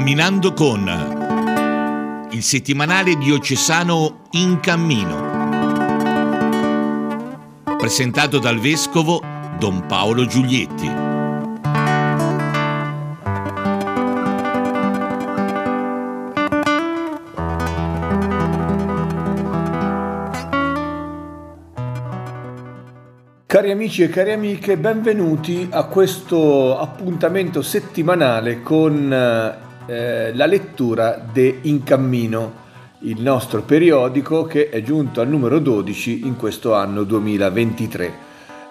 Camminando con il settimanale diocesano In Cammino, presentato dal vescovo Don Paolo Giulietti. Cari amici e cari amiche, benvenuti a questo appuntamento settimanale con eh, la lettura de In Cammino, il nostro periodico che è giunto al numero 12 in questo anno 2023.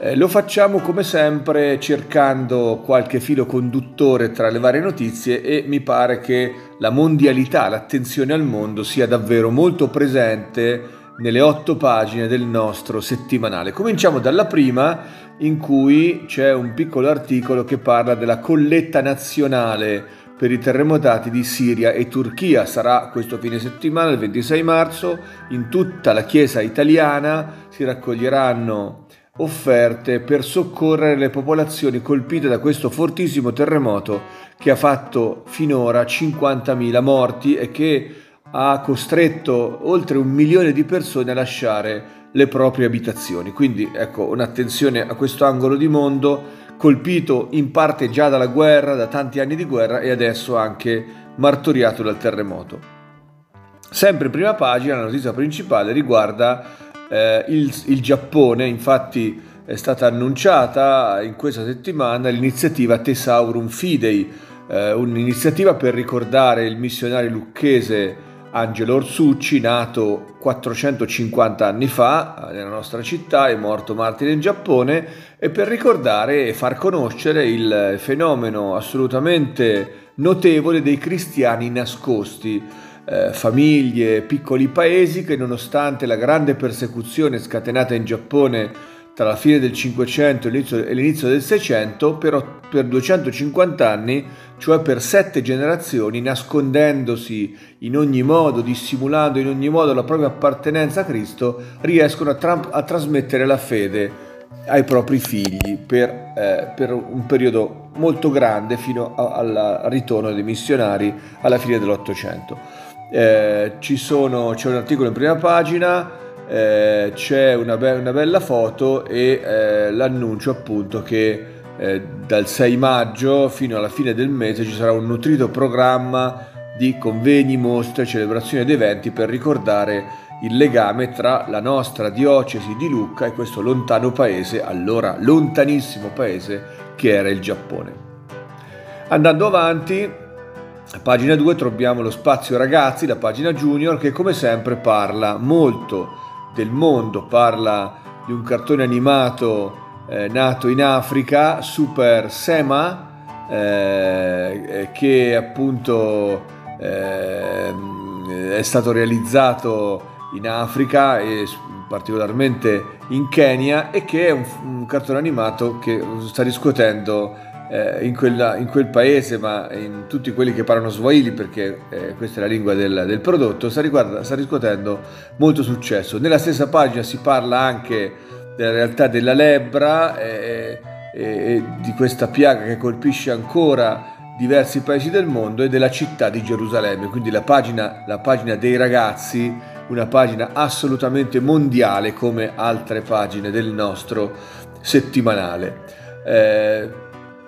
Eh, lo facciamo come sempre cercando qualche filo conduttore tra le varie notizie e mi pare che la mondialità, l'attenzione al mondo sia davvero molto presente nelle otto pagine del nostro settimanale. Cominciamo dalla prima in cui c'è un piccolo articolo che parla della colletta nazionale per i terremotati di Siria e Turchia. Sarà questo fine settimana, il 26 marzo, in tutta la Chiesa italiana si raccoglieranno offerte per soccorrere le popolazioni colpite da questo fortissimo terremoto che ha fatto finora 50.000 morti e che ha costretto oltre un milione di persone a lasciare le proprie abitazioni. Quindi ecco un'attenzione a questo angolo di mondo colpito in parte già dalla guerra, da tanti anni di guerra e adesso anche martoriato dal terremoto. Sempre in prima pagina la notizia principale riguarda eh, il, il Giappone, infatti è stata annunciata in questa settimana l'iniziativa Tesaurum Fidei, eh, un'iniziativa per ricordare il missionario lucchese Angelo Orsucci, nato 450 anni fa nella nostra città, è morto martire in Giappone, e per ricordare e far conoscere il fenomeno assolutamente notevole dei cristiani nascosti, eh, famiglie, piccoli paesi che nonostante la grande persecuzione scatenata in Giappone tra la fine del 500 e l'inizio del 600, però per 250 anni, cioè per sette generazioni, nascondendosi in ogni modo, dissimulando in ogni modo la propria appartenenza a Cristo, riescono a, tra- a trasmettere la fede ai propri figli per, eh, per, un periodo molto grande fino a- al ritorno dei missionari alla fine dell'Ottocento. Eh, c'è un articolo in prima pagina eh, c'è una, be- una, bella foto e eh, l'annuncio appunto che eh, dal 6 maggio fino alla fine del mese ci sarà un nutrito programma di convegni, mostre, celebrazioni ed eventi per ricordare il legame tra la nostra diocesi di Lucca e questo lontano paese, allora lontanissimo paese che era il Giappone. Andando avanti, a pagina 2 troviamo lo spazio ragazzi, la pagina junior che come sempre parla molto del mondo, parla di un cartone animato eh, nato in Africa, Super Sema, eh, eh che appunto eh, è stato realizzato in Africa e particolarmente in Kenya e che è un, un cartone animato che sta riscuotendo eh, in, quella, in, quel paese, ma in tutti quelli che parlano Swahili, perché eh, questa è la lingua del, del prodotto, sta, riguarda, sta, riscuotendo molto successo. Nella stessa pagina si parla anche della realtà della lebbra e, e di questa piaga che colpisce ancora diversi paesi del mondo e della città di Gerusalemme. Quindi la pagina, la pagina dei ragazzi, una pagina assolutamente mondiale come altre pagine del nostro settimanale. Eh,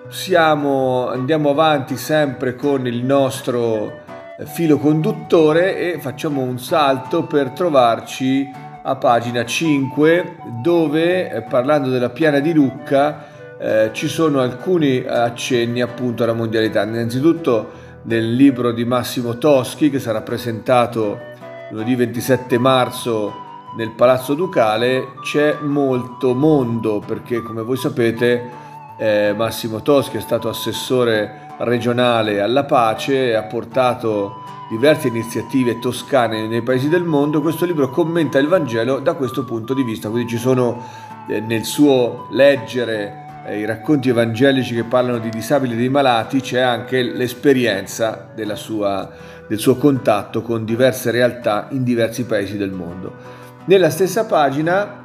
siamo, andiamo avanti sempre con il nostro eh, filo conduttore e facciamo un salto per trovarci a pagina 5 dove eh, parlando della piana di Lucca eh, ci sono alcuni accenni appunto alla mondialità. Innanzitutto nel libro di Massimo Toschi che sarà presentato lunedì 27 marzo nel Palazzo Ducale c'è molto mondo perché come voi sapete eh, Massimo Toschi è stato assessore regionale alla pace e ha portato diverse iniziative toscane nei paesi del mondo. Questo libro commenta il Vangelo da questo punto di vista, quindi ci sono eh, nel suo leggere eh, i racconti evangelici che parlano di disabili e dei malati, c'è anche l'esperienza sua, del suo contatto con diverse realtà in diversi paesi del mondo. Nella stessa pagina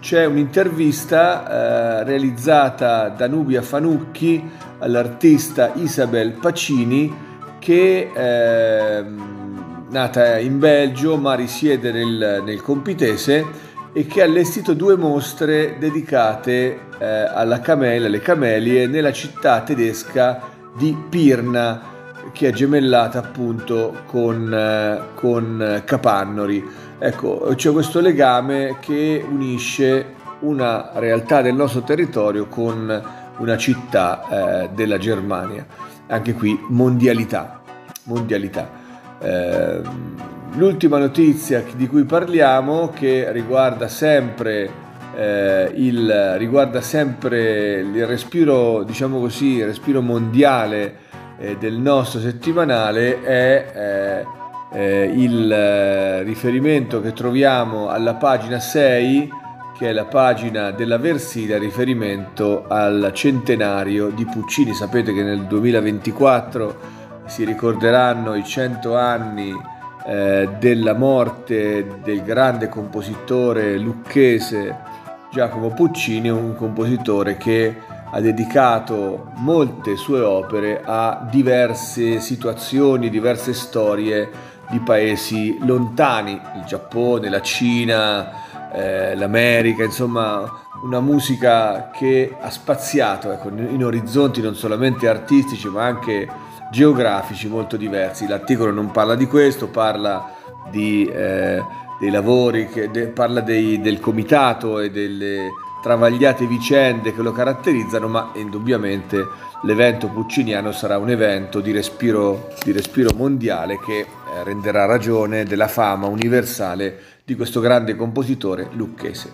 c'è un'intervista eh, realizzata da Nubia Fanucchi all'artista Isabel Pacini che è ehm, nata in Belgio ma risiede nel, nel Compitese e che ha allestito due mostre dedicate eh, alla camella, alle camelie nella città tedesca di Pirna che è gemellata appunto con, eh, con Capannori. Ecco, c'è questo legame che unisce una realtà del nostro territorio con una città eh, della Germania. Anche qui mondialità. mondialità. Eh, L'ultima notizia di cui parliamo, che riguarda sempre, eh, il, riguarda sempre il respiro, diciamo così, il respiro mondiale eh, del nostro settimanale, è eh, eh il eh, riferimento che troviamo alla pagina 6, che è la pagina della Versilia, riferimento al centenario di Puccini. Sapete che nel 2024 si ricorderanno i 100 anni della morte del grande compositore lucchese Giacomo Puccini, un compositore che ha dedicato molte sue opere a diverse situazioni, diverse storie di paesi lontani, il Giappone, la Cina, eh, l'America, insomma una musica che ha spaziato ecco, in orizzonti non solamente artistici ma anche geografici molto diversi. L'articolo non parla di questo, parla di, eh, dei lavori, che, de, parla dei, del comitato e delle travagliate vicende che lo caratterizzano, ma indubbiamente l'evento pucciniano sarà un evento di respiro, di respiro mondiale che eh, renderà ragione della fama universale di questo grande compositore lucchese.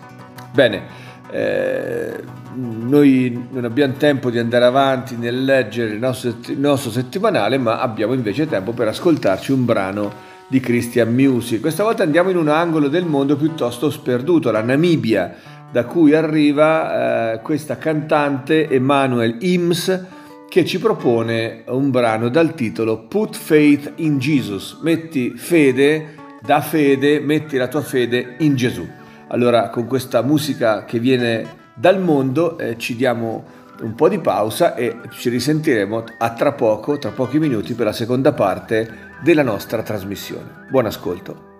Bene, eh, noi non abbiamo tempo di andare avanti nel leggere il nostro, il nostro, settimanale, ma abbiamo invece tempo per ascoltarci un brano di Christian Music. Questa volta andiamo in un angolo del mondo piuttosto sperduto, la Namibia, da cui arriva eh, questa cantante Emmanuel Ims che ci propone un brano dal titolo Put Faith in Jesus, metti fede, da fede, metti la tua fede in Gesù. Allora con questa musica che viene dal mondo eh, ci diamo un po' di pausa e ci risentiremo a tra poco, tra pochi minuti per la seconda parte della nostra trasmissione. Buon ascolto.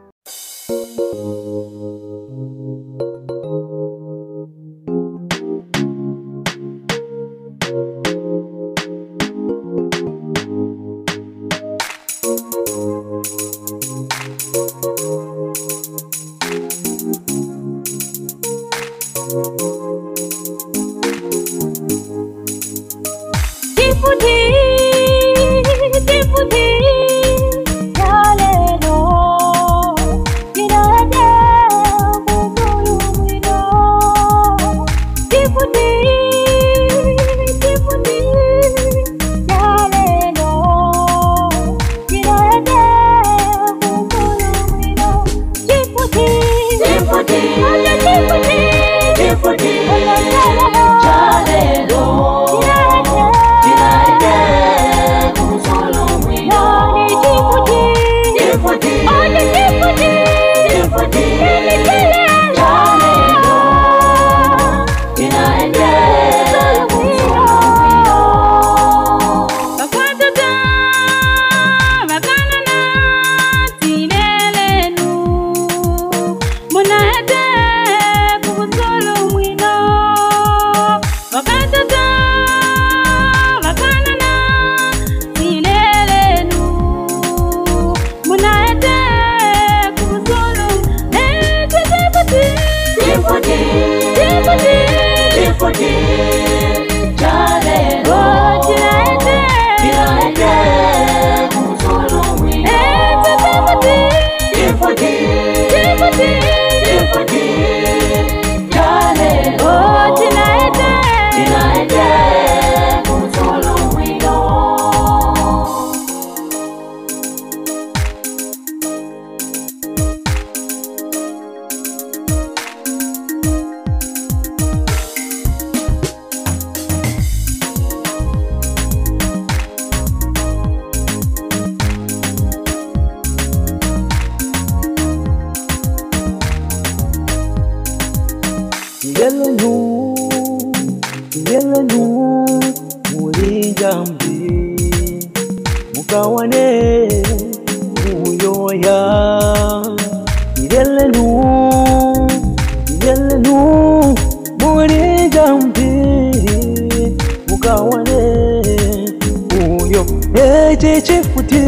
yeite chifute.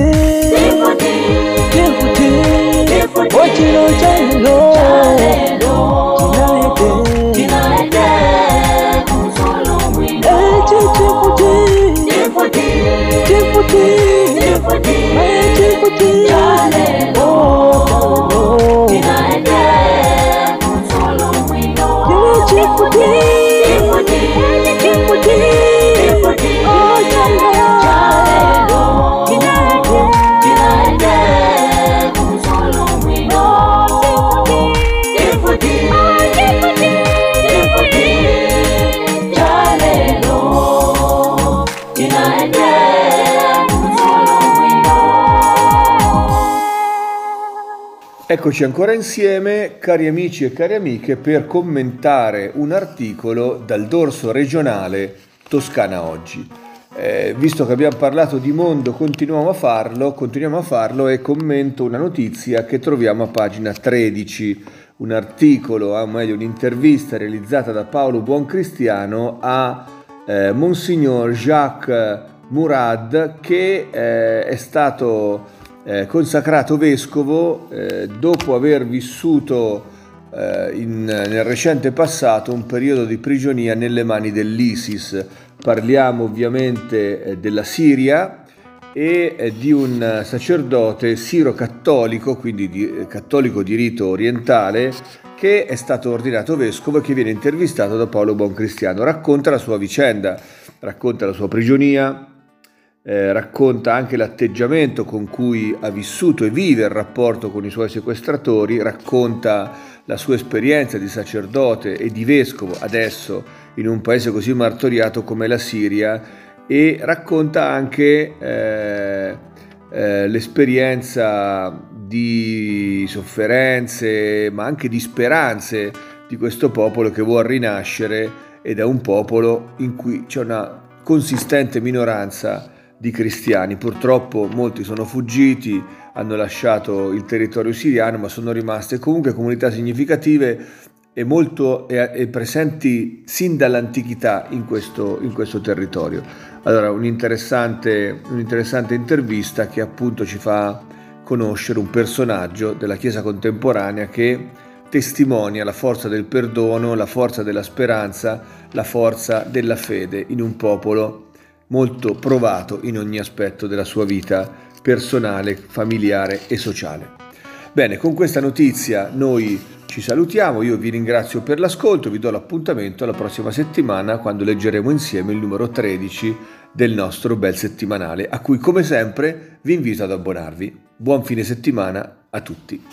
Chifute. Ochilo chalelo chinalete eche chifute. Chifute. Chifute. Chifute. Chifute. Eccoci ancora insieme, cari amici e cari amiche, per commentare un articolo dal dorso regionale Toscana Oggi. Eh, visto che abbiamo parlato di mondo, continuiamo a farlo, continuiamo a farlo e commento una notizia che troviamo a pagina 13, un articolo, o meglio un'intervista realizzata da Paolo Buoncristiano a eh, Monsignor Jacques Murad che eh, è stato eh, consacrato vescovo eh, dopo aver vissuto eh, in, nel recente passato un periodo di prigionia nelle mani dell'ISIS. Parliamo ovviamente eh, della Siria e eh, di un sacerdote siro-cattolico, quindi di, cattolico di rito orientale, che è stato ordinato vescovo e che viene intervistato da Paolo Boncristiano. Racconta la sua vicenda, racconta la sua prigionia, eh, racconta anche l'atteggiamento con cui ha vissuto e vive il rapporto con i suoi sequestratori, racconta la sua esperienza di sacerdote e di vescovo adesso in un paese così martoriato come la Siria e racconta anche eh, eh, l'esperienza di sofferenze ma anche di speranze di questo popolo che vuole rinascere ed è un popolo in cui c'è una consistente minoranza di cristiani. Purtroppo molti sono fuggiti, hanno lasciato il territorio siriano, ma sono rimaste comunque comunità significative e molto e, e presenti sin dall'antichità in questo, in questo territorio. Allora, un'interessante, un'interessante intervista che appunto ci fa conoscere un personaggio della Chiesa contemporanea che testimonia la forza del perdono, la forza della speranza, la forza della fede in un popolo molto provato in ogni aspetto della sua vita personale, familiare e sociale. Bene, con questa notizia noi ci salutiamo, io vi ringrazio per l'ascolto, vi do l'appuntamento alla prossima settimana quando leggeremo insieme il numero 13 del nostro bel settimanale, a cui come sempre vi invito ad abbonarvi. Buon fine settimana a tutti.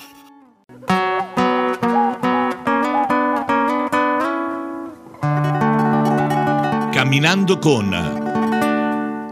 Camminando con